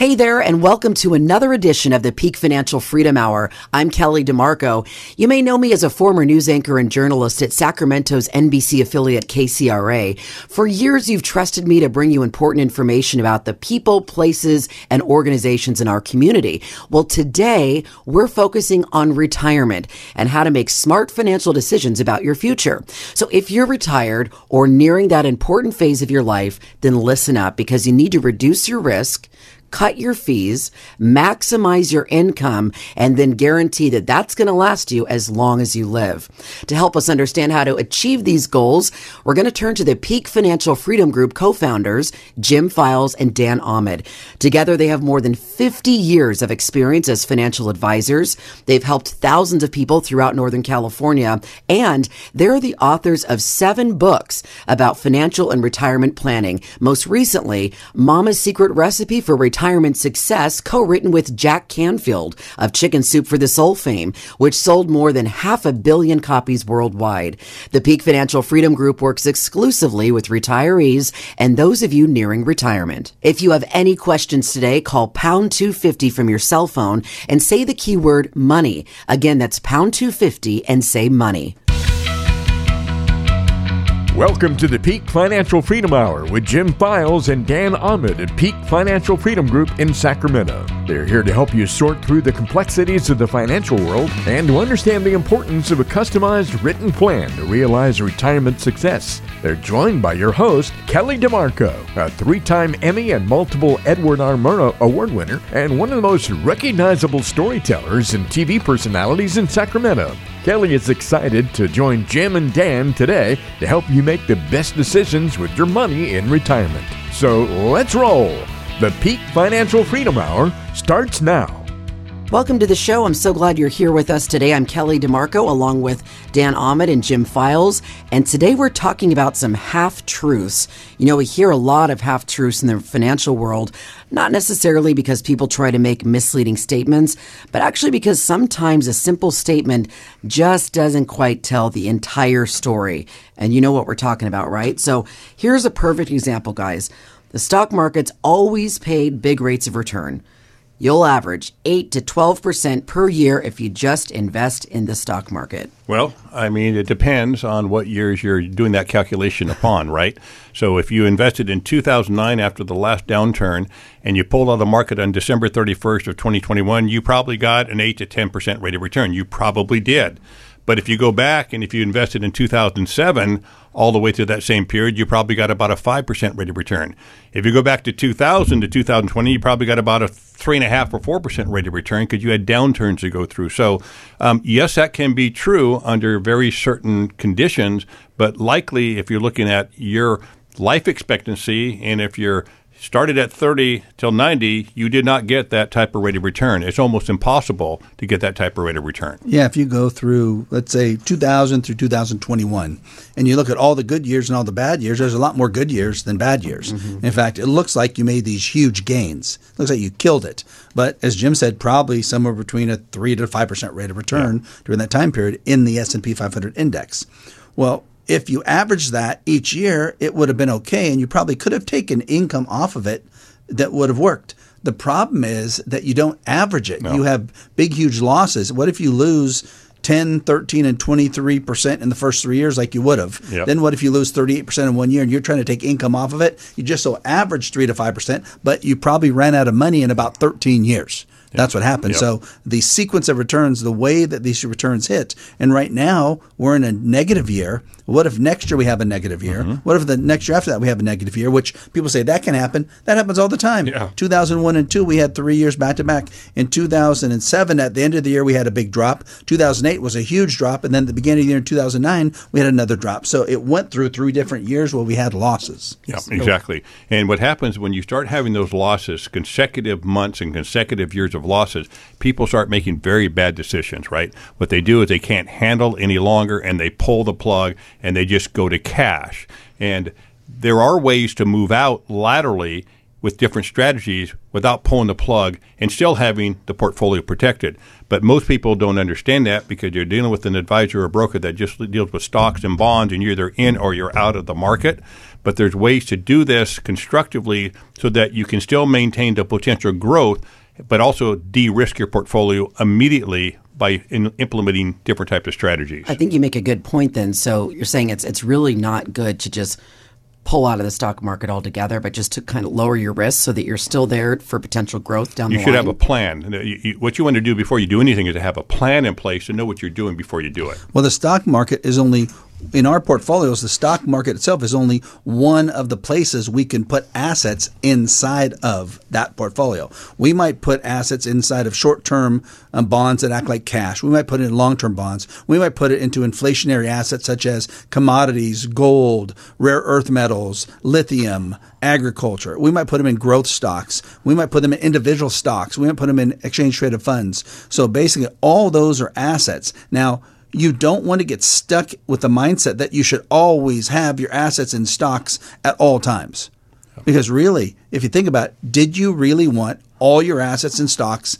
Hey there, and welcome to another edition of the Peak Financial Freedom Hour. I'm Kelly DeMarco. You may know me as a former news anchor and journalist at Sacramento's NBC affiliate KCRA. For years, you've trusted me to bring you important information about the people, places, and organizations in our community. Well, today, we're focusing on retirement and how to make smart financial decisions about your future. So if you're retired or nearing that important phase of your life, then listen up because you need to reduce your risk cut your fees, maximize your income, and then guarantee that that's going to last you as long as you live. To help us understand how to achieve these goals, we're going to turn to the Peak Financial Freedom Group co-founders, Jim Files and Dan Ahmed. Together, they have more than 50 years of experience as financial advisors. They've helped thousands of people throughout Northern California, and they're the authors of seven books about financial and retirement planning. Most recently, Mama's Secret Recipe for Retirement retirement success, co-written with Jack Canfield of Chicken Soup for the Soul fame, which sold more than half a billion copies worldwide. The Peak Financial Freedom Group works exclusively with retirees and those of you nearing retirement. If you have any questions today, call pound 250 from your cell phone and say the keyword money. Again, that's pound 250 and say money. Welcome to the Peak Financial Freedom Hour with Jim Files and Dan Ahmed at Peak Financial Freedom Group in Sacramento. They're here to help you sort through the complexities of the financial world and to understand the importance of a customized written plan to realize retirement success. They're joined by your host, Kelly DeMarco, a three time Emmy and multiple Edward R. Murrow Award winner and one of the most recognizable storytellers and TV personalities in Sacramento. Kelly is excited to join Jim and Dan today to help you make the best decisions with your money in retirement. So let's roll. The Peak Financial Freedom Hour starts now. Welcome to the show. I'm so glad you're here with us today. I'm Kelly DeMarco along with Dan Ahmed and Jim Files. And today we're talking about some half truths. You know, we hear a lot of half truths in the financial world, not necessarily because people try to make misleading statements, but actually because sometimes a simple statement just doesn't quite tell the entire story. And you know what we're talking about, right? So here's a perfect example, guys. The stock market's always paid big rates of return. You'll average 8 to 12% per year if you just invest in the stock market. Well, I mean, it depends on what years you're doing that calculation upon, right? So if you invested in 2009 after the last downturn and you pulled out of the market on December 31st of 2021, you probably got an 8 to 10% rate of return. You probably did. But if you go back and if you invested in 2007 all the way through that same period, you probably got about a 5% rate of return. If you go back to 2000 to 2020, you probably got about a 3.5 or 4% rate of return because you had downturns to go through. So, um, yes, that can be true under very certain conditions, but likely if you're looking at your life expectancy and if you're started at 30 till 90, you did not get that type of rate of return. It's almost impossible to get that type of rate of return. Yeah, if you go through, let's say, 2000 through 2021, and you look at all the good years and all the bad years, there's a lot more good years than bad years. Mm-hmm. In fact, it looks like you made these huge gains. It looks like you killed it. But as Jim said, probably somewhere between a 3 to 5% rate of return yeah. during that time period in the S&P 500 index. Well, if you average that each year, it would have been okay, and you probably could have taken income off of it that would have worked. The problem is that you don't average it. No. You have big, huge losses. What if you lose 10, 13, and 23% in the first three years like you would have? Yep. Then what if you lose 38% in one year and you're trying to take income off of it? You just so average 3 to 5%, but you probably ran out of money in about 13 years. That's what happened. Yep. So the sequence of returns, the way that these returns hit, and right now we're in a negative year. What if next year we have a negative year? Mm-hmm. What if the next year after that we have a negative year? Which people say that can happen. That happens all the time. Yeah. 2001 and 2, we had three years back to back. In 2007, at the end of the year, we had a big drop. 2008 was a huge drop. And then at the beginning of the year in 2009, we had another drop. So it went through three different years where we had losses. Yeah, so, exactly. And what happens when you start having those losses, consecutive months and consecutive years of losses, people start making very bad decisions, right? What they do is they can't handle any longer and they pull the plug and they just go to cash. And there are ways to move out laterally with different strategies without pulling the plug and still having the portfolio protected. But most people don't understand that because you're dealing with an advisor or broker that just deals with stocks and bonds and you're either in or you're out of the market. but there's ways to do this constructively so that you can still maintain the potential growth, but also de-risk your portfolio immediately by in implementing different types of strategies. I think you make a good point then. So you're saying it's it's really not good to just pull out of the stock market altogether, but just to kind of lower your risk so that you're still there for potential growth down you the line. You should line. have a plan. You- you- what you want to do before you do anything is to have a plan in place to know what you're doing before you do it. Well, the stock market is only in our portfolios. The stock market itself is only one of the places we can put assets inside of that portfolio. We might put assets inside of short-term um, bonds that act like cash. We might put it in long-term bonds. We might put it into inflationary assets such as commodities, gold, rare earth metals, lithium, agriculture. We might put them in growth stocks. We might put them in individual stocks. We might put them in exchange traded funds. So basically, all those are assets. Now, you don't want to get stuck with the mindset that you should always have your assets in stocks at all times. Because really, if you think about it, did you really want all your assets in stocks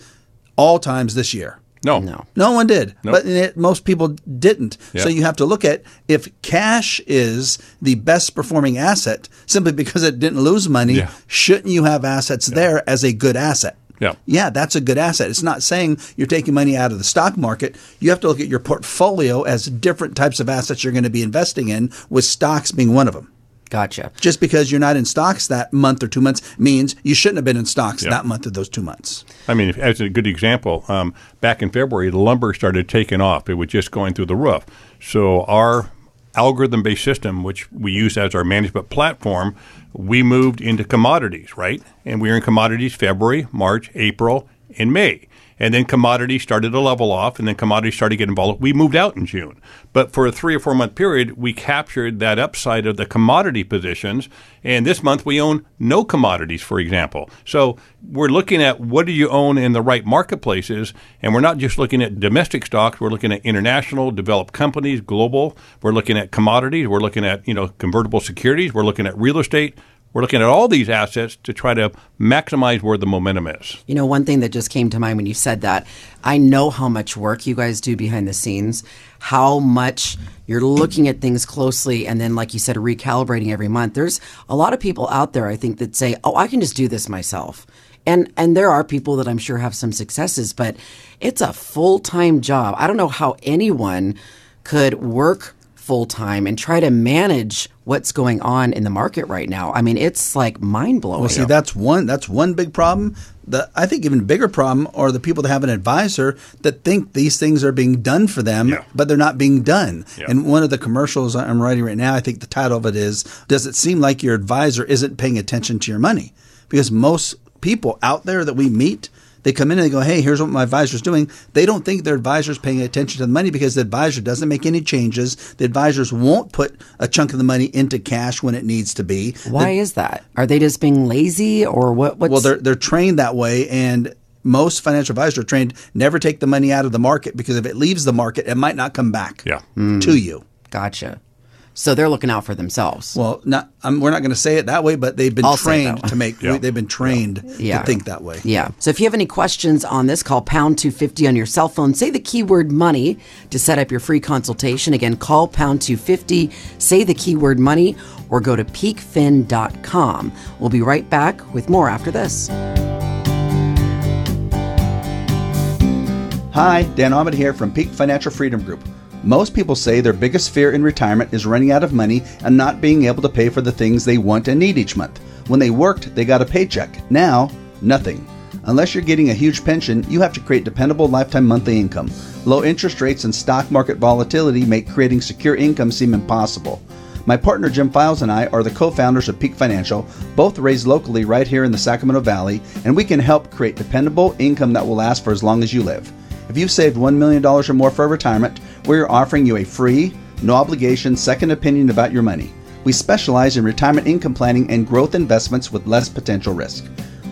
all times this year? No. No. No one did, Nope. but it, most people didn't. So you have to look at if cash is the best performing asset simply because it didn't lose money, Yeah. shouldn't you have assets there as a good asset? Yeah. Yeah, that's a good asset. It's not saying you're taking money out of the stock market. You have to look at your portfolio as different types of assets you're going to be investing in, with stocks being one of them. Gotcha. Just because you're not in stocks that month or two months means you shouldn't have been in stocks Yeah. that month or those two months. I mean, if, as a good example, um, back in February, the lumber started taking off. It was just going through the roof. So our algorithm-based system, which we use as our management platform, we moved into commodities, right? And we were in commodities February, March, April, and May. And then commodities started to level off, and then commodities started getting volatile. We moved out in June. But for a three or four month period, we captured that upside of the commodity positions. And this month, we own no commodities, for example. So we're looking at what do you own in the right marketplaces, and we're not just looking at domestic stocks. We're looking at international, developed companies, global. We're looking at commodities. We're looking at you know convertible securities. We're looking at real estate. We're looking at all these assets to try to maximize where the momentum is. You know, one thing that just came to mind when you said that, I know how much work you guys do behind the scenes, how much you're looking at things closely, and then, like you said, recalibrating every month. There's a lot of people out there, I think, that say, "Oh, I can just do this myself." And and there are people that I'm sure have some successes, but it's a full time job. I don't know how anyone could work full time and try to manage what's going on in the market right now. I mean, it's like mind blowing. Well, see, that's one that's one big problem. The I think even bigger problem are the people that have an advisor that think these things are being done for them, Yeah. but they're not being done. Yeah. And one of the commercials I'm writing right now, I think the title of it is "Does it seem like your advisor isn't paying attention to your money?" Because most people out there that we meet. They come in and they go, "Hey, here's what my advisor's doing." They don't think their advisor's paying attention to the money because the advisor doesn't make any changes. The advisors won't put a chunk of the money into cash when it needs to be. Why is that? Are they just being lazy or what? What's, Well, they're they're trained that way, and most financial advisors are trained never take the money out of the market because if it leaves the market, it might not come back Yeah. to hmm. you. gotcha. So they're looking out for themselves. Well, not um, we're not going to say it that way, but they've been I'll say it that trained to make. Yeah. They've been trained Yeah. to think that way. Yeah. So if you have any questions on this, call pound 250 on your cell phone. Say the keyword money to set up your free consultation. Again, call pound 250, say the keyword money, or go to peakfin.com. We'll be right back with more after this. Hi, Dan Ahmed here from Peak Financial Freedom Group. Most people say their biggest fear in retirement is running out of money and not being able to pay for the things they want and need each month. When they worked, they got a paycheck. Now, nothing. Unless you're getting a huge pension, you have to create dependable lifetime monthly income. Low interest rates and stock market volatility make creating secure income seem impossible. My partner Jim Files and I are the co founders of Peak Financial, both raised locally right here in the Sacramento Valley, and we can help create dependable income that will last for as long as you live. If you've saved $1 million or more for retirement, we're offering you a free, no obligation second opinion about your money. We specialize in retirement income planning and growth investments with less potential risk.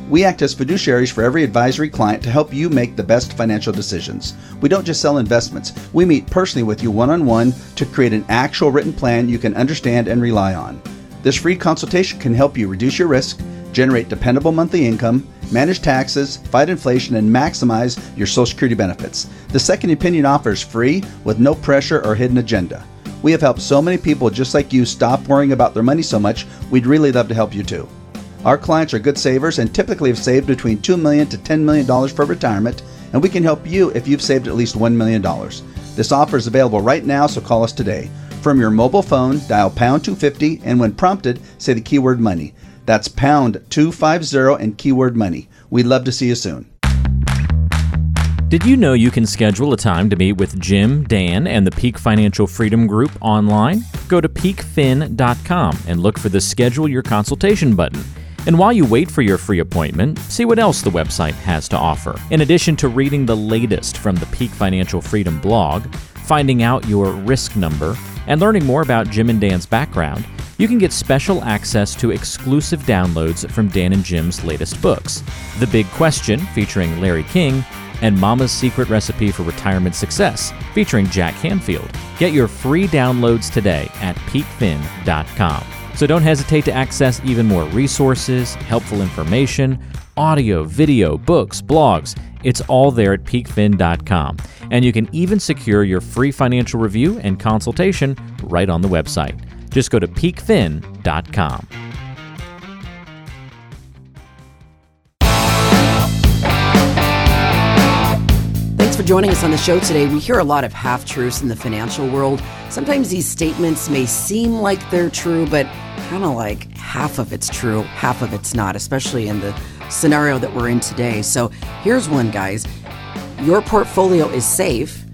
We act as fiduciaries for every advisory client to help you make the best financial decisions. We don't just sell investments, we meet personally with you one on one to create an actual written plan you can understand and rely on. This free consultation can help you reduce your risk, generate dependable monthly income, manage taxes, fight inflation, and maximize your Social Security benefits. The second opinion offer is free with no pressure or hidden agenda. We have helped so many people just like you stop worrying about their money so much, we'd really love to help you too. Our clients are good savers and typically have saved between 2 million to $10 million for retirement, and we can help you if you've saved at least $1 million. This offer is available right now, so call us today. From your mobile phone, dial pound 250 and when prompted, say the keyword money. That's pound 250 and keyword money. We'd love to see you soon. Did you know you can schedule a time to meet with Jim, Dan, and the Peak Financial Freedom Group online? Go to peakfin.com and look for the Schedule Your Consultation button. And while you wait for your free appointment, see what else the website has to offer. In addition to reading the latest from the Peak Financial Freedom blog, finding out your risk number, and learning more about Jim and Dan's background, you can get special access to exclusive downloads from Dan and Jim's latest books The Big Question, featuring Larry King, and Mama's Secret Recipe for Retirement Success, featuring Jack Canfield. Get your free downloads today at peakfin.com. So don't hesitate to access even more resources, helpful information, audio, video, books, blogs. It's all there at peakfin.com. And you can even secure your free financial review and consultation right on the website. Just go to peakfin.com. Thanks for joining us on the show today. We hear a lot of half truths in the financial world. Sometimes these statements may seem like they're true, but kind of like half of it's true, half of it's not, especially in the scenario that we're in today. So here's one, guys your portfolio is safe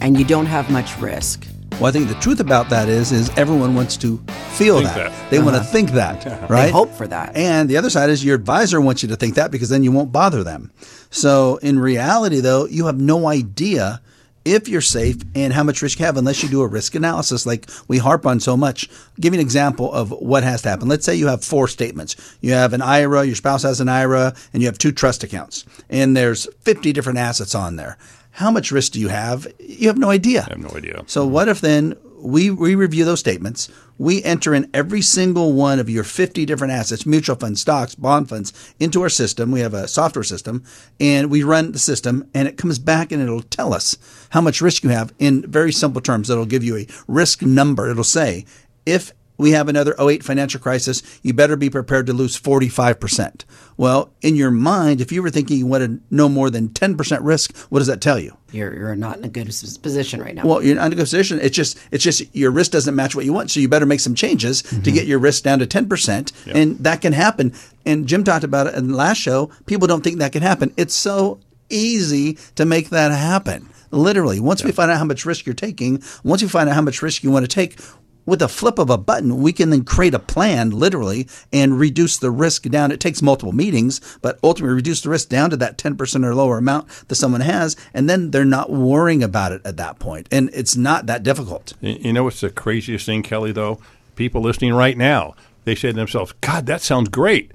and you don't have much risk. Well, I think the truth about that is, is everyone wants to feel that. that. They want to uh-huh. think that, right? They hope for that. And the other side is your advisor wants you to think that because then you won't bother them. So in reality, though, you have no idea if you're safe and how much risk you have unless you do a risk analysis like we harp on so much. I'll give you an example of what has to happen. Let's say you have four statements. You have an IRA, your spouse has an IRA, and you have two trust accounts. And there's 50 different assets on there. How much risk do you have? You have no idea. I have no idea. So what if then we, we review those statements, we enter in every single one of your 50 different assets, mutual funds, stocks, bond funds, into our system. We have a software system and we run the system and it comes back and it'll tell us how much risk you have in very simple terms. It'll give you a risk number. It'll say, if we have another 08 financial crisis, you better be prepared to lose 45%. Well, in your mind, if you were thinking you wanted no more than 10% risk, what does that tell you? You're, you're not in a good position right now. Well, you're not in a good position. It's just it's just your risk doesn't match what you want, so you better make some changes to mm-hmm. get your risk down to ten percent, and that can happen. And Jim talked about it in the last show. People don't think that can happen. It's so easy to make that happen. Literally, once we find out how much risk you're taking, once we find out how much risk you want to take, with a flip of a button, we can then create a plan, literally, and reduce the risk down. It takes multiple meetings, but ultimately reduce the risk down to that 10% or lower amount that someone has. And then they're not worrying about it at that point. And it's not that difficult. You know what's the craziest thing, Kelly, though? People listening right now, they say to themselves, God, that sounds great.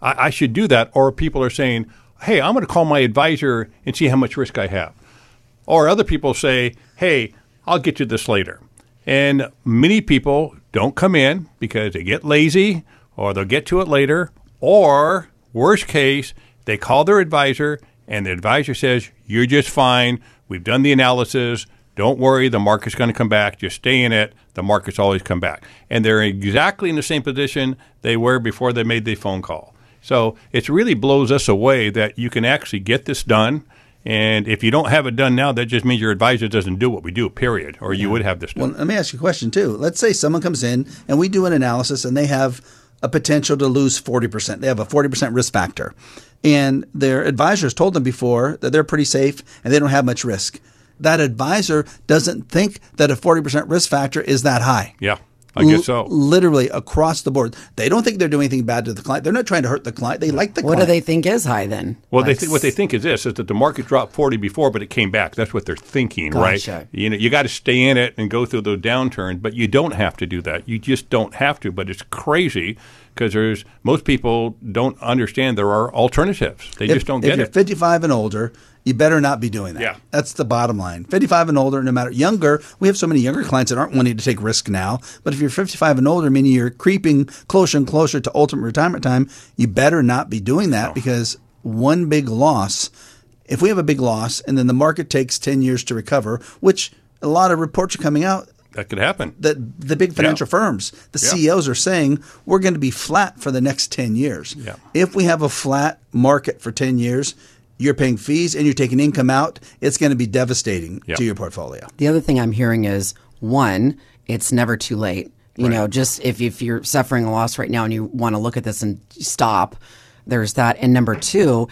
I, I should do that. Or people are saying, hey, I'm going to call my advisor and see how much risk I have. Or other people say, hey, I'll get you this later. And many people don't come in because they get lazy or they'll get to it later. Or, worst case, they call their advisor and the advisor says, You're just fine. We've done the analysis. Don't worry, the market's going to come back. Just stay in it. The market's always come back. And they're exactly in the same position they were before they made the phone call. So it really blows us away that you can actually get this done. And if you don't have it done now, that just means your advisor doesn't do what we do, period, or you would have this done. Well, let me ask you a question too. Let's say someone comes in and we do an analysis and they have a potential to lose 40%. They have a 40% risk factor. And their advisors told them before that they're pretty safe and they don't have much risk. That advisor doesn't think that a 40% risk factor is that high. yeah, I guess so. L- literally across the board. They don't think they're doing anything bad to the client. They're not trying to hurt the client. They like the what do they think is high then? Well, they Like, th- what they think is this: is that the market dropped forty before, but it came back. That's what they're thinking, Gotcha. right? You know, you got to stay in it and go through the downturn, but you don't have to do that. You just don't have to. But it's crazy because there's most people don't understand there are alternatives. They if, just don't get it. if you're it. 55 and older, you better not be doing that. Yeah. That's the bottom line. 55 and older, no matter younger, we have so many younger clients that aren't wanting to take risk now. But if you're 55 and older, meaning you're creeping closer and closer to ultimate retirement time, you better not be doing that because one big loss, if we have a big loss and then the market takes 10 years to recover, which a lot of reports are coming out, That could happen. The the big financial Yeah. firms, the Yeah. CEOs are saying we're going to be flat for the next 10 years. Yeah. If we have a flat market for 10 years, you're paying fees and you're taking income out, it's going to be devastating Yeah. to your portfolio. The other thing I'm hearing is one, it's never too late. You Right. know, just if, if you're suffering a loss right now and you want to look at this and stop, there's that. And number two,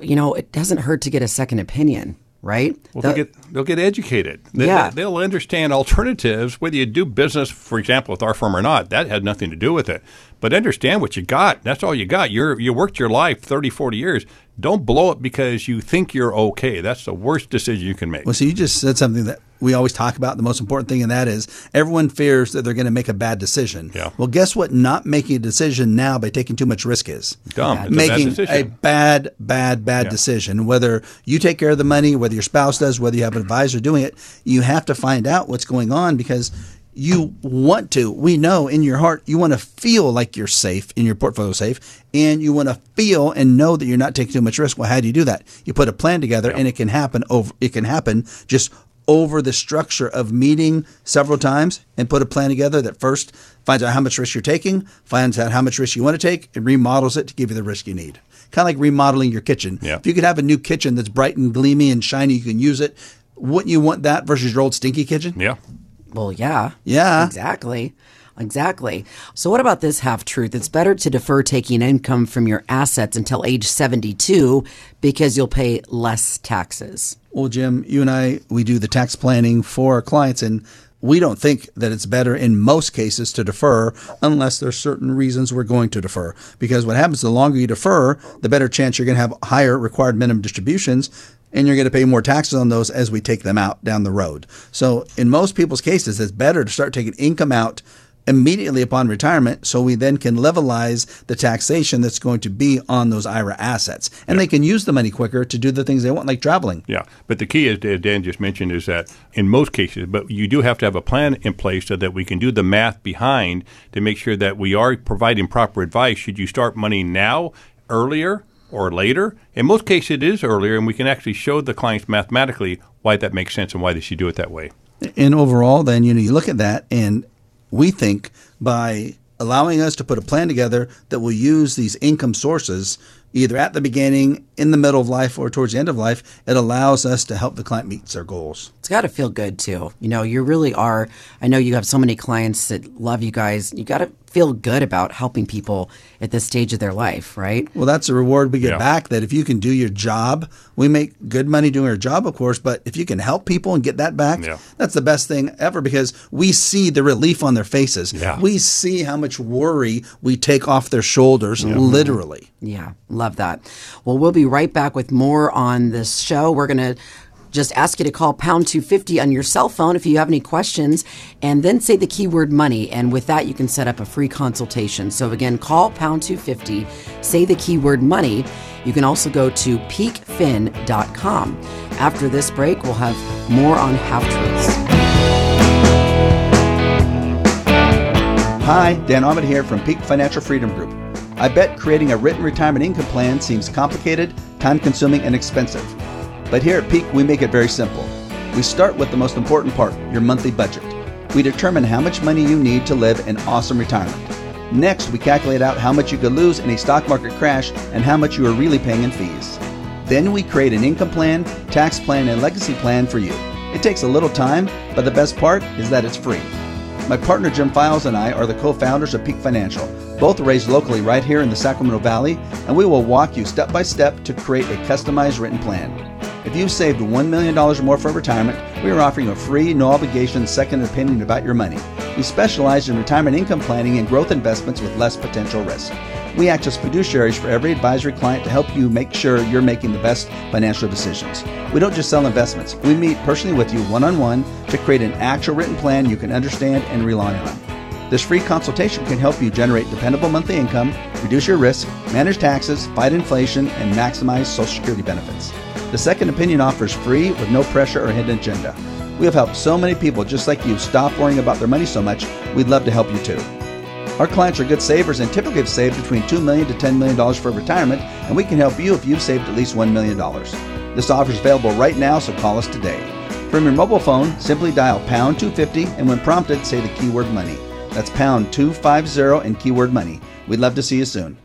you know, it doesn't hurt to get a second opinion, right? Well, The- they'll get they'll get educated. They, Yeah. they'll understand alternatives. Whether you do business, for example, with our firm or not, that had nothing to do with it. But understand what you got. That's all you got. You're you worked your life 30, 40 years. Don't blow it because you think you're okay. That's the worst decision you can make. Well, so you just said something that we always talk about. The most important thing, and that is everyone fears that they're going to make a bad decision. Yeah. Well, guess what? Not making a decision now by taking too much risk is Dumb. A bad making decision. a bad, bad, bad Yeah. decision. Whether you take care of the money, whether your spouse does, whether you have an advisor doing it, you have to find out what's going on because you want to. We know in your heart you want to feel like you're safe in your portfolio safe, and you want to feel and know that you're not taking too much risk. Well, how do you do that? You put a plan together, and it can happen over. It can happen just over the structure of meeting several times and put a plan together that first finds out how much risk you're taking, finds out how much risk you want to take, and remodels it to give you the risk you need. Kind of like remodeling your kitchen. Yeah. If you could have a new kitchen that's bright and gleamy and shiny, you can use it. Wouldn't you want that versus your old stinky kitchen? yeah. Well, yeah. Yeah. Exactly. Exactly. So, what about this half truth? It's better to defer taking income from your assets until age 72 because you'll pay less taxes. Well, Jim, you and I, we do the tax planning for our clients, and we don't think that it's better in most cases to defer unless there's certain reasons we're going to defer. Because what happens, the longer you defer, the better chance you're going to have higher required minimum distributions, and you're going to pay more taxes on those as we take them out down the road. So, in most people's cases, it's better to start taking income out immediately upon retirement so we then can levelize the taxation that's going to be on those IRA assets. And they can use the money quicker to do the things they want, like traveling. Yeah, but the key, as Dan just mentioned, is that in most cases, but you do have to have a plan in place so that we can do the math behind to make sure that we are providing proper advice. Should you start money now, earlier, or later? In most cases, it is earlier, and we can actually show the clients mathematically why that makes sense and why they should do it that way. And overall, then, you know, you look at that and we think by allowing us to put a plan together that will use these income sources either at the beginning, in the middle of life, or towards the end of life, it allows us to help the client meet their goals. It's got to feel good too. You know, you really are. I know you have so many clients that love you guys. You got to feel good about helping people at this stage of their life, right? Well, that's a reward we get Yeah. back that if you can do your job, we make good money doing our job, of course, but if you can help people and get that back, Yeah. that's the best thing ever because we see the relief on their faces. Yeah. We see how much worry we take off their shoulders, mm-hmm. literally. Yeah, love that. Well, we'll be right back with more on this show. We're going to just ask you to call pound 250 on your cell phone if you have any questions and then say the keyword money. And with that, you can set up a free consultation. So again, call pound 250, say the keyword money. You can also go to peakfin.com. After this break, we'll have more on half truths. Hi, Dan Ahmed here from Peak Financial Freedom Group. I bet creating a written retirement income plan seems complicated, time consuming, and expensive. But here at Peak, we make it very simple. We start with the most important part your monthly budget. We determine how much money you need to live an awesome retirement. Next, we calculate out how much you could lose in a stock market crash and how much you are really paying in fees. Then we create an income plan, tax plan, and legacy plan for you. It takes a little time, but the best part is that it's free. My partner Jim Files and I are the co founders of Peak Financial, both raised locally right here in the Sacramento Valley, and we will walk you step by step to create a customized written plan. If you've saved $1 million or more for retirement, we are offering a free, no obligation second opinion about your money. We specialize in retirement income planning and growth investments with less potential risk. We act as fiduciaries for every advisory client to help you make sure you're making the best financial decisions. We don't just sell investments, we meet personally with you one on one to create an actual written plan you can understand and rely on. This free consultation can help you generate dependable monthly income, reduce your risk, manage taxes, fight inflation, and maximize Social Security benefits. The second opinion offer is free with no pressure or hidden agenda. We have helped so many people just like you stop worrying about their money so much, we'd love to help you too. Our clients are good savers and typically have saved between 2 million to $10 million for retirement, and we can help you if you've saved at least $1 million. This offer is available right now, so call us today. From your mobile phone, simply dial pound 250 and when prompted, say the keyword money. That's pound 250 and keyword money. We'd love to see you soon.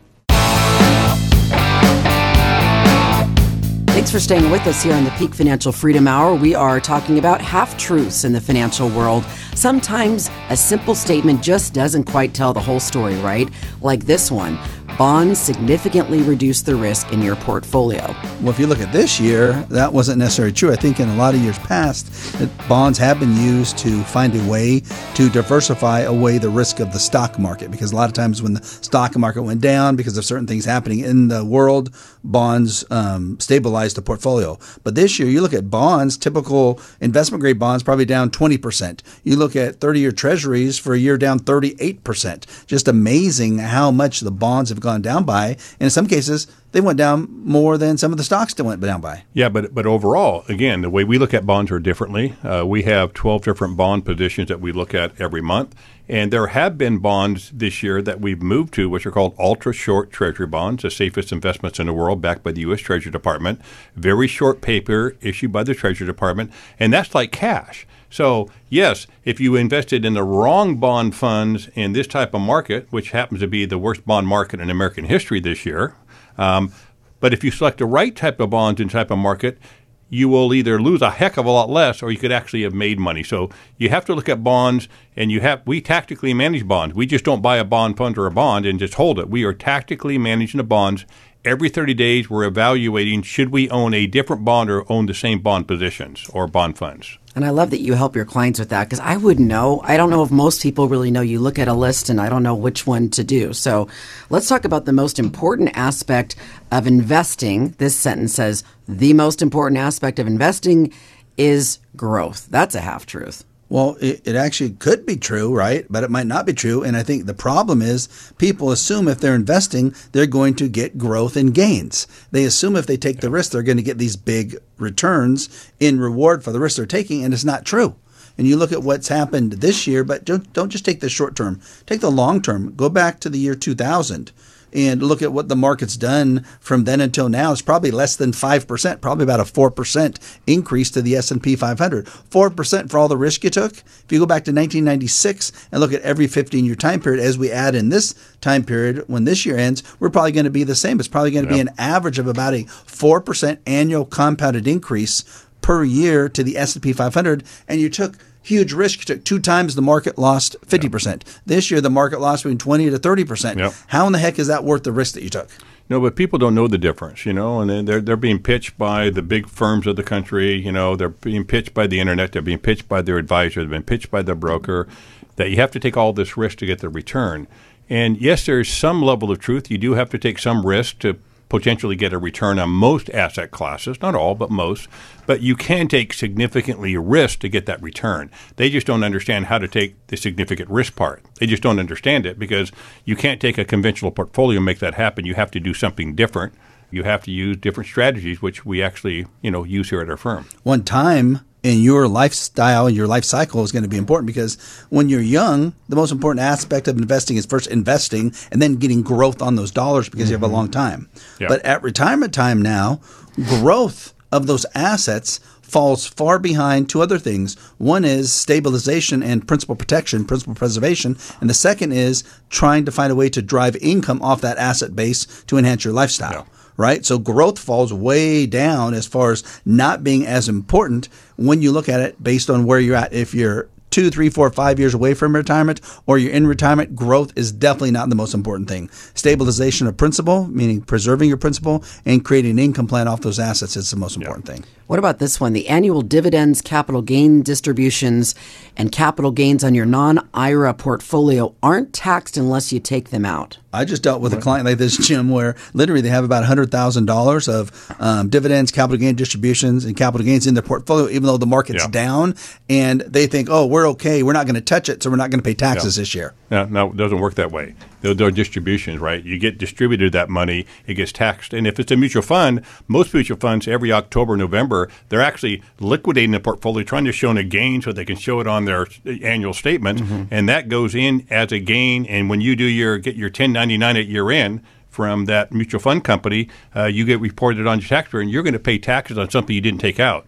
Thanks for staying with us here on the Peak Financial Freedom Hour. We are talking about half truths in the financial world. Sometimes a simple statement just doesn't quite tell the whole story, right? Like this one bonds significantly reduce the risk in your portfolio. Well, if you look at this year, that wasn't necessarily true. I think in a lot of years past, bonds have been used to find a way to diversify away the risk of the stock market because a lot of times when the stock market went down because of certain things happening in the world, bonds um, stabilized the portfolio. But this year, you look at bonds, typical investment grade bonds, probably down 20%. You look at 30 year treasuries for a year down 38%. Just amazing how much the bonds have gone gone down by. And in some cases, they went down more than some of the stocks that went down by. Yeah, but but overall, again, the way we look at bonds are differently. Uh, we have 12 different bond positions that we look at every month. And there have been bonds this year that we've moved to, which are called ultra short treasury bonds, the safest investments in the world, backed by the U.S. Treasury Department. Very short paper issued by the Treasury Department. And that's like cash. So, yes, if you invested in the wrong bond funds in this type of market, which happens to be the worst bond market in American history this year, um, but if you select the right type of bonds in type of market, you will either lose a heck of a lot less or you could actually have made money. So you have to look at bonds and you have we tactically manage bonds. We just don't buy a bond fund or a bond and just hold it. We are tactically managing the bonds. Every 30 days we're evaluating should we own a different bond or own the same bond positions or bond funds. And I love that you help your clients with that because I wouldn't know. I don't know if most people really know. You look at a list and I don't know which one to do. So let's talk about the most important aspect of investing. This sentence says the most important aspect of investing is growth. That's a half truth. Well, it, it, actually could be true, right? But it might not be true. And I think the problem is people assume if they're investing, they're going to get growth and gains. They assume if they take the risk, they're going to get these big returns in reward for the risk they're taking. And it's not true. And you look at what's happened this year, but don't, don't just take the short term, take the long term. Go back to the year 2000 and look at what the market's done from then until now, it's probably less than 5%, probably about a 4% increase to the S&P 500. 4% for all the risk you took. If you go back to 1996 and look at every 15-year time period as we add in this time period when this year ends, we're probably going to be the same. It's probably going to yep. be an average of about a 4% annual compounded increase per year to the S&P 500 and you took huge risk. took two times the market lost 50%. Yep. This year, the market lost between 20 to 30%. Yep. How in the heck is that worth the risk that you took? No, but people don't know the difference, you know, and they're they're being pitched by the big firms of the country. You know, they're being pitched by the internet. They're being pitched by their advisor. They've been pitched by their broker. That you have to take all this risk to get the return. And yes, there's some level of truth. You do have to take some risk to potentially get a return on most asset classes, not all, but most. But you can take significantly risk to get that return. They just don't understand how to take the significant risk part. They just don't understand it because you can't take a conventional portfolio and make that happen. You have to do something different. You have to use different strategies, which we actually, you know, use here at our firm. One time, in your lifestyle and your life cycle is going to be important because when you're young, the most important aspect of investing is first investing and then getting growth on those dollars because mm-hmm. you have a mm-hmm. long time. But at retirement time now, growth of those assets falls far behind two other things. One is stabilization and principal protection, principal preservation, and the second is trying to find a way to drive income off that asset base to enhance your lifestyle right? So growth falls way down as far as not being as important when you look at it based on where you're at. If you're two, three, four, five years away from retirement, or you're in retirement, growth is definitely not the most important thing. Stabilization of principal, meaning preserving your principal and creating an income plan off those assets, is the most important yeah. thing. What about this one? The annual dividends, capital gain distributions, and capital gains on your non IRA portfolio aren't taxed unless you take them out. I just dealt with a client like this, Jim, where literally they have about $100,000 of um, dividends, capital gain distributions, and capital gains in their portfolio, even though the market's yeah. down. And they think, oh, we're okay. We're not going to touch it, so we're not going to pay taxes yeah. this year. No, no, it doesn't work that way. Are distributions, right? You get distributed that money, it gets taxed. And if it's a mutual fund, most mutual funds every October, November, they're actually liquidating the portfolio, trying to show a gain so they can show it on their annual statements. Mm-hmm. And that goes in as a gain. And when you do your get your 1099 at year end, from that mutual fund company, uh, you get reported on your tax return. You're going to pay taxes on something you didn't take out.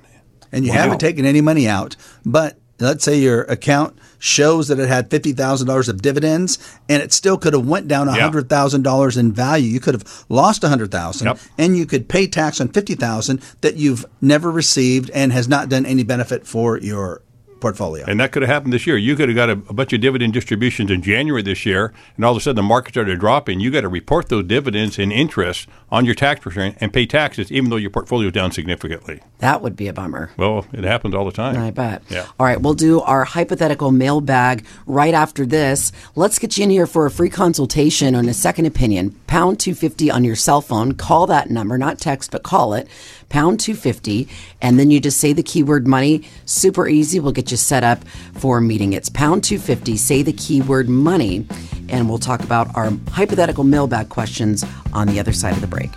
and you Wow. haven't taken any money out, but let's say your account shows that it had fifty thousand dollars of dividends, and it still could have went down Yeah. hundred thousand dollars in value. You could have lost a hundred thousand, Yep. and you could pay tax on fifty thousand that you've never received and has not done any benefit for your portfolio. And that could have happened this year. You could have got a, a bunch of dividend distributions in January this year, and all of a sudden the market started dropping. You got to report those dividends and interest on your tax return and pay taxes, even though your portfolio is down significantly. That would be a bummer. Well, it happens all the time. I bet. Yeah. All right, we'll do our hypothetical mailbag right after this. Let's get you in here for a free consultation on a second opinion. Pound 250 on your cell phone. Call that number, not text, but call it. Pound 250. And then you just say the keyword money. Super easy. We'll get you set up for a meeting. It's pound 250. Say the keyword money. And we'll talk about our hypothetical mailbag questions on the other side of the break.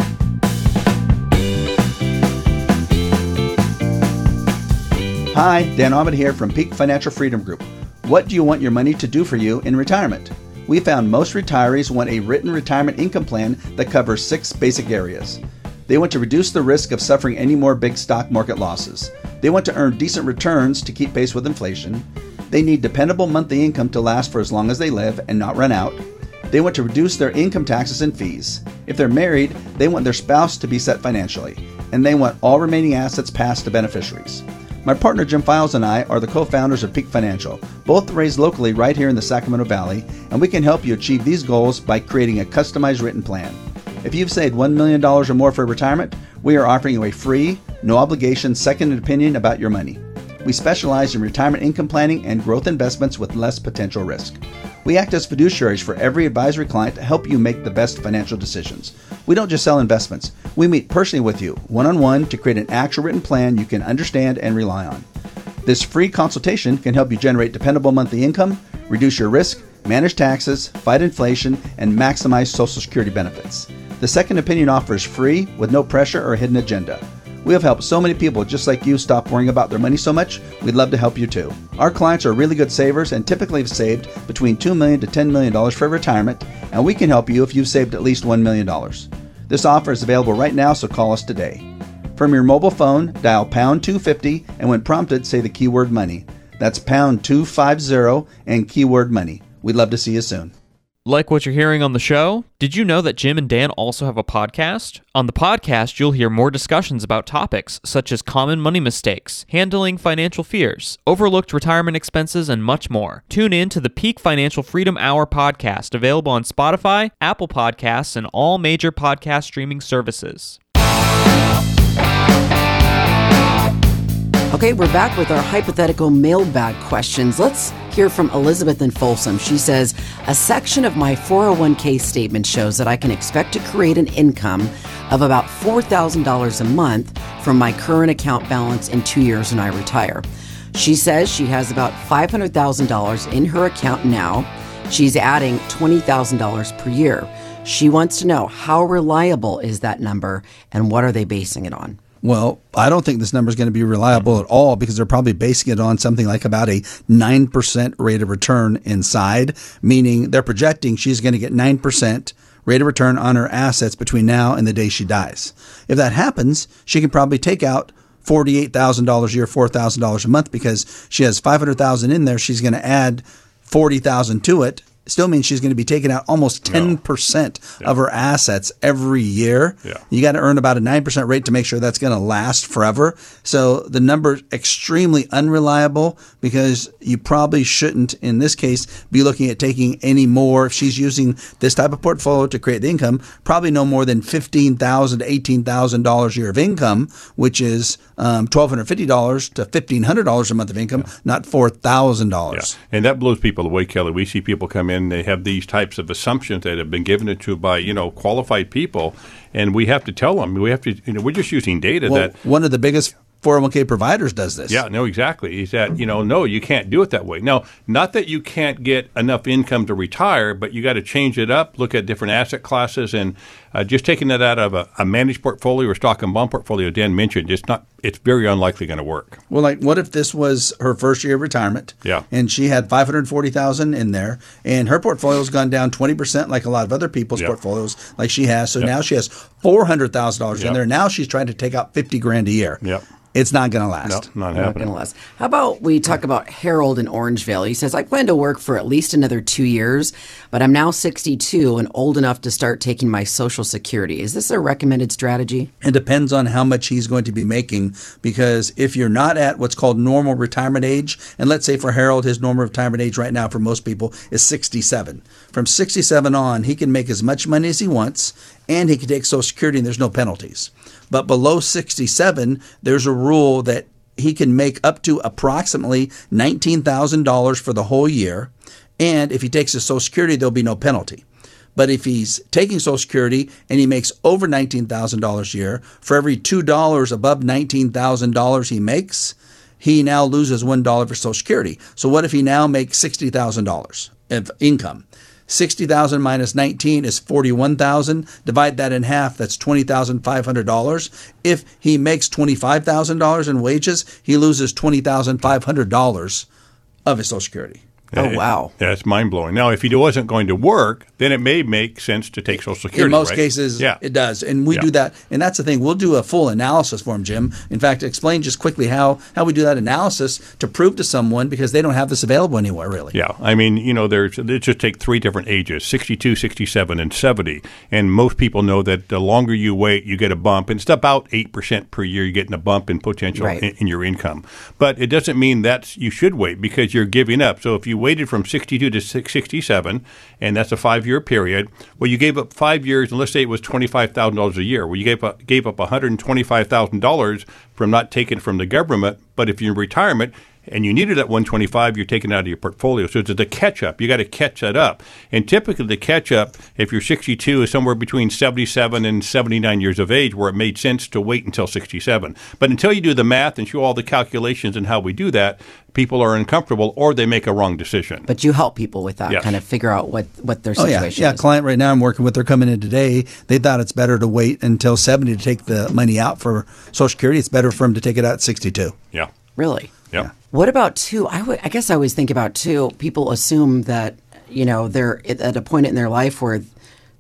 Hi, Dan Ahmed here from Peak Financial Freedom Group. What do you want your money to do for you in retirement? We found most retirees want a written retirement income plan that covers six basic areas. They want to reduce the risk of suffering any more big stock market losses. They want to earn decent returns to keep pace with inflation. They need dependable monthly income to last for as long as they live and not run out. They want to reduce their income taxes and fees. If they're married, they want their spouse to be set financially. And they want all remaining assets passed to beneficiaries. My partner Jim Files and I are the co founders of Peak Financial, both raised locally right here in the Sacramento Valley, and we can help you achieve these goals by creating a customized written plan. If you've saved $1 million or more for retirement, we are offering you a free, no obligation second opinion about your money. We specialize in retirement income planning and growth investments with less potential risk. We act as fiduciaries for every advisory client to help you make the best financial decisions. We don't just sell investments, we meet personally with you, one on one, to create an actual written plan you can understand and rely on. This free consultation can help you generate dependable monthly income, reduce your risk, manage taxes, fight inflation, and maximize Social Security benefits. The Second Opinion offer is free with no pressure or hidden agenda. We have helped so many people just like you stop worrying about their money so much. We'd love to help you too. Our clients are really good savers and typically have saved between 2 million to $10 million for retirement, and we can help you if you've saved at least $1 million. This offer is available right now, so call us today. From your mobile phone, dial pound 250 and when prompted, say the keyword money. That's pound 250 and keyword money. We'd love to see you soon. Like what you're hearing on the show? Did you know that Jim and Dan also have a podcast? On the podcast, you'll hear more discussions about topics such as common money mistakes, handling financial fears, overlooked retirement expenses, and much more. Tune in to the Peak Financial Freedom Hour podcast, available on Spotify, Apple Podcasts, and all major podcast streaming services. Okay, we're back with our hypothetical mailbag questions. Let's hear from Elizabeth in Folsom. She says, A section of my 401k statement shows that I can expect to create an income of about $4,000 a month from my current account balance in two years when I retire. She says she has about $500,000 in her account now. She's adding $20,000 per year. She wants to know how reliable is that number and what are they basing it on? Well, I don't think this number is going to be reliable at all because they're probably basing it on something like about a 9% rate of return inside, meaning they're projecting she's going to get 9% rate of return on her assets between now and the day she dies. If that happens, she can probably take out $48,000 a year, $4,000 a month because she has 500,000 in there. She's going to add 40,000 to it. Still means she's going to be taking out almost 10% of her assets every year. Yeah. You got to earn about a 9% rate to make sure that's going to last forever. So the number extremely unreliable because you probably shouldn't, in this case, be looking at taking any more. If she's using this type of portfolio to create the income, probably no more than $15,000 to $18,000 a year of income, which is um, $1,250 to $1,500 a month of income, not $4,000. Yeah. And that blows people away, Kelly. We see people come in, they have these types of assumptions that have been given to by, you know, qualified people. And we have to tell them, we have to, you know, we're just using data Well, that one of the biggest 401k providers does this. Yeah, no, exactly. Is that you know, no, you can't do it that way. Now, not that you can't get enough income to retire, but you got to change it up. Look at different asset classes, and uh, just taking that out of a, a managed portfolio or stock and bond portfolio. Dan mentioned it's not. It's very unlikely going to work. Well, like, what if this was her first year of retirement? Yeah. And she had five hundred forty thousand in there, and her portfolio's gone down twenty percent, like a lot of other people's Yeah. portfolios, like she has. So now she has four hundred thousand dollars Yeah. in there. Now she's trying to take out fifty grand a year. Yep. it's not going to last. No, not Not gonna last. How about we talk about Harold in Orangevale? He says, I plan to work for at least another two years, but I'm now 62 and old enough to start taking my Social Security. Is this a recommended strategy? It depends on how much he's going to be making because if you're not at what's called normal retirement age, and let's say for Harold, his normal retirement age right now for most people is 67. From 67 on, he can make as much money as he wants and he can take Social Security and there's no penalties. But below 67, there's a rule that he can make up to approximately $19,000 for the whole year. And if he takes his Social Security, there'll be no penalty. But if he's taking Social Security and he makes over $19,000 a year, for every $2 above $19,000 he makes, he now loses $1 for Social Security. So what if he now makes $60,000 of income? 60,000 minus 19 is 41,000. Divide that in half, that's $20,500. If he makes $25,000 in wages, he loses $20,500 of his Social Security. Oh, wow. Yeah, it's mind blowing. Now, if he wasn't going to work, then it may make sense to take Social Security. In most right? cases, yeah. it does, and we Yeah. do that. And that's the thing. We'll do a full analysis for him, Jim. In fact, explain just quickly how how we do that analysis to prove to someone because they don't have this available anywhere, really. Yeah, I mean, you know, there's let's just take three different ages 62, 67, and 70. And most people know that the longer you wait, you get a bump. And it's about 8% per year, you're getting a bump in potential Right. in, in your income. But it doesn't mean that you should wait because you're giving up. So if you waited from 62 to 67, and that's a five year period, well, you gave up five years, and let's say it was $25,000 a year. Well, you gave up, gave up $125,000 from not taking from the government. But if you're in retirement, and you need it at 125, you're taking it out of your portfolio. So it's a catch up. You got to catch that up. And typically, the catch up, if you're 62, is somewhere between 77 and 79 years of age, where it made sense to wait until 67. But until you do the math and show all the calculations and how we do that, people are uncomfortable or they make a wrong decision. But you help people with that, Yes. kind of figure out what, what their situation Oh yeah, yeah. is. Yeah, client right now I'm working with. They're coming in today. They thought it's better to wait until 70 to take the money out for Social Security. It's better for them to take it out at 62. yeah. Really? Yeah. What about two? I guess I always think about two. People assume that you know they're at at a point in their life where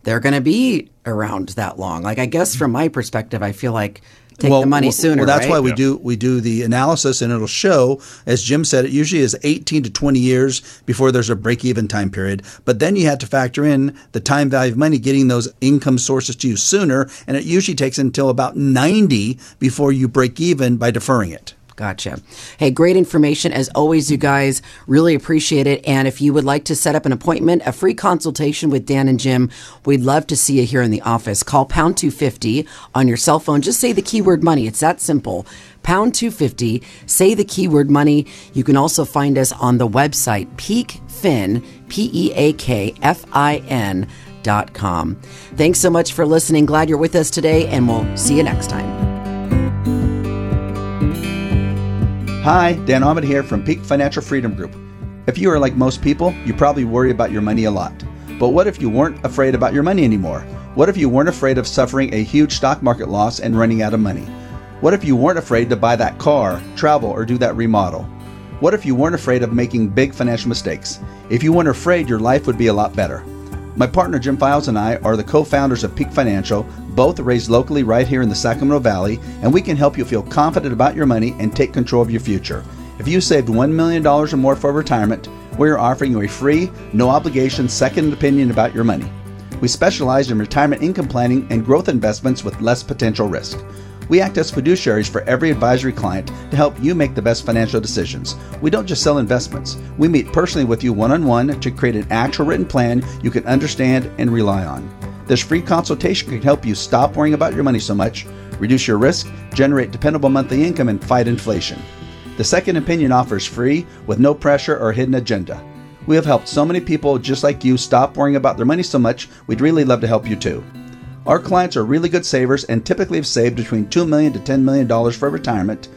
they're going to be around that long. Like I guess from my perspective, I feel like take the money well, sooner. Well, that's right? why we do we do the analysis, and it'll show, as Jim said, it usually is 18 to 20 years before there's a break-even time period. But then you have to factor in the time value of money, getting those income sources to you sooner, and it usually takes until about 90 before you break even by deferring it. Gotcha. Hey, great information as always, you guys. Really appreciate it. And if you would like to set up an appointment, a free consultation with Dan and Jim, we'd love to see you here in the office. Call pound 250 on your cell phone. Just say the keyword money. It's that simple. Pound 250. Say the keyword money. You can also find us on the website peakfin, P E A K F I N. Thanks so much for listening. Glad you're with us today, and we'll see you next time. Hi, Dan Ahmed here from Peak Financial Freedom Group. If you are like most people, you probably worry about your money a lot. But what if you weren't afraid about your money anymore? What if you weren't afraid of suffering a huge stock market loss and running out of money? What if you weren't afraid to buy that car, travel, or do that remodel? What if you weren't afraid of making big financial mistakes? If you weren't afraid, your life would be a lot better. My partner Jim Files and I are the co founders of Peak Financial, both raised locally right here in the Sacramento Valley, and we can help you feel confident about your money and take control of your future. If you saved $1 million or more for retirement, we are offering you a free, no obligation second opinion about your money. We specialize in retirement income planning and growth investments with less potential risk. We act as fiduciaries for every advisory client to help you make the best financial decisions. We don't just sell investments. We meet personally with you one on one to create an actual written plan you can understand and rely on. This free consultation can help you stop worrying about your money so much, reduce your risk, generate dependable monthly income, and fight inflation. The second opinion offers free with no pressure or hidden agenda. We have helped so many people just like you stop worrying about their money so much, we'd really love to help you too. Our clients are really good savers and typically have saved between 2 million to $10 million for retirement,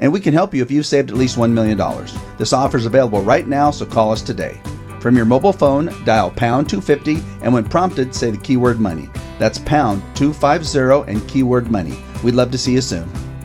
and we can help you if you've saved at least $1 million. This offer is available right now, so call us today. From your mobile phone, dial pound 250 and when prompted, say the keyword money. That's pound 250 and keyword money. We'd love to see you soon.